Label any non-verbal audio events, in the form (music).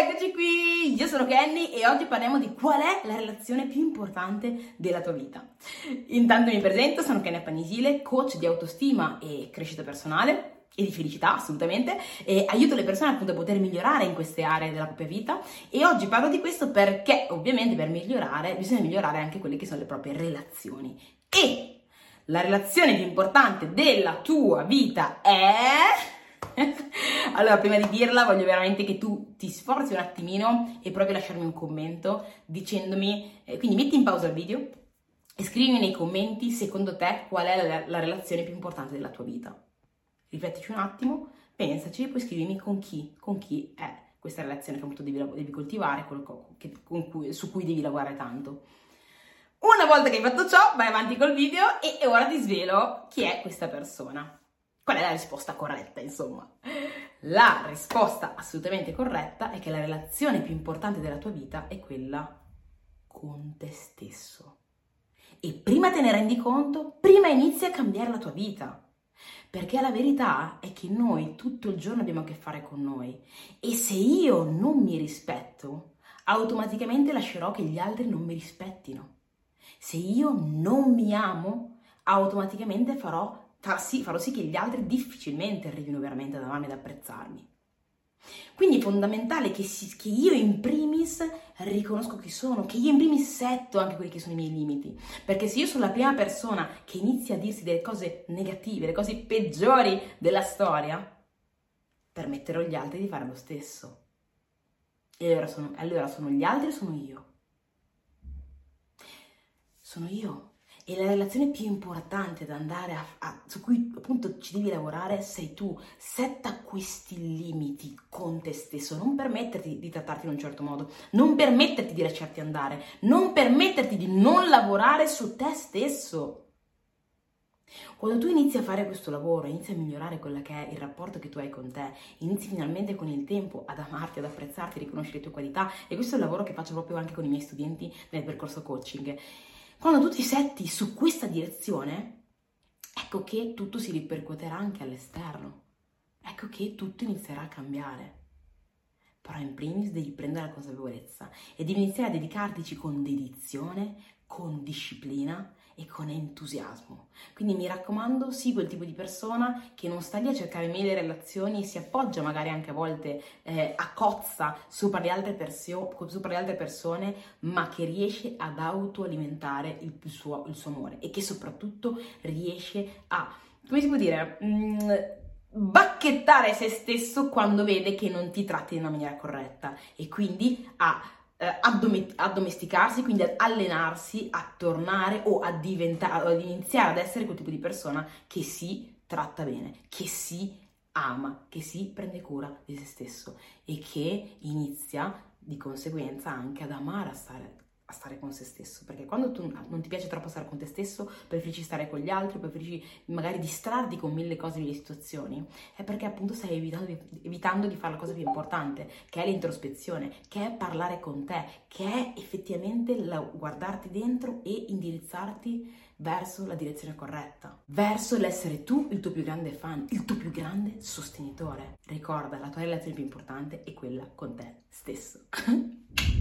eccoci qui! Io sono Kenny e oggi parliamo di qual è la relazione più importante della tua vita. Intanto mi presento, sono Kenny Panisile, coach di autostima e crescita personale e di felicità assolutamente e aiuto le persone appunto a poter migliorare in queste aree della propria vita e oggi parlo di questo perché ovviamente per migliorare bisogna migliorare anche quelle che sono le proprie relazioni e la relazione più importante della tua vita è allora, prima di dirla, voglio veramente che tu ti sforzi un attimino e provi a lasciarmi un commento dicendomi, eh, quindi metti in pausa il video e scrivimi nei commenti secondo te qual è la, la relazione più importante della tua vita. Riflettici un attimo, pensaci e poi scrivimi con chi, con chi è questa relazione che appunto devi, devi coltivare, che, cui, su cui devi lavorare tanto. Una volta che hai fatto ciò, vai avanti col video e ora ti svelo chi è questa persona. Qual è la risposta corretta, insomma? La risposta assolutamente corretta è che la relazione più importante della tua vita è quella con te stesso. E prima te ne rendi conto, prima inizi a cambiare la tua vita. Perché la verità è che noi tutto il giorno abbiamo a che fare con noi. E se io non mi rispetto, automaticamente lascerò che gli altri non mi rispettino. Se io non mi amo, automaticamente farò far sì, farò sì che gli altri difficilmente arrivino veramente ad amarmi ed apprezzarmi. Quindi è fondamentale che, si, che, io in primis riconosco chi sono, che io in primis setto anche quelli che sono i miei limiti. Perché se io sono la prima persona che inizia a dirsi delle cose negative, le cose peggiori della storia, permetterò agli altri di fare lo stesso. E allora sono, allora sono gli altri o sono io? Sono io. E la relazione più importante da andare a, a, su cui appunto ci devi lavorare sei tu. Setta questi limiti con te stesso, non permetterti di trattarti in un certo modo, non permetterti di lasciarti andare, non permetterti di non lavorare su te stesso. Quando tu inizi a fare questo lavoro, inizi a migliorare quello che è il rapporto che tu hai con te, inizi finalmente con il tempo ad amarti, ad apprezzarti, a riconoscere le tue qualità e questo è il lavoro che faccio proprio anche con i miei studenti nel percorso coaching quando tu ti setti su questa direzione, ecco che tutto si ripercuoterà anche all'esterno. Ecco che tutto inizierà a cambiare. Però in primis devi prendere la consapevolezza e devi iniziare a dedicartici con dedizione, con disciplina e con entusiasmo. Quindi mi raccomando, sii quel tipo di persona che non sta lì a cercare mille relazioni, si appoggia magari anche a volte eh, a cozza sopra le, altre persio- sopra le altre persone, ma che riesce ad autoalimentare il suo, il suo amore e che soprattutto riesce a, come si può dire, mh, mm, bacchettare se stesso quando vede che non ti tratti in una maniera corretta e quindi a eh, addomesticarsi, quindi ad allenarsi a tornare o a diventare, ad iniziare ad essere quel tipo di persona che si tratta bene, che si ama, che si prende cura di se stesso e che inizia di conseguenza anche ad amare a stare a stare con se stesso, perché quando tu non ti piace troppo stare con te stesso, preferisci stare con gli altri, preferisci magari distrarti con mille cose, mille situazioni, è perché appunto stai evitando evitando di fare la cosa più importante, che è l'introspezione, che è parlare con te, che è effettivamente la, guardarti dentro e indirizzarti verso la direzione corretta, verso l'essere tu il tuo più grande fan, il tuo più grande sostenitore. Ricorda, la tua relazione più importante è quella con te stesso. (laughs)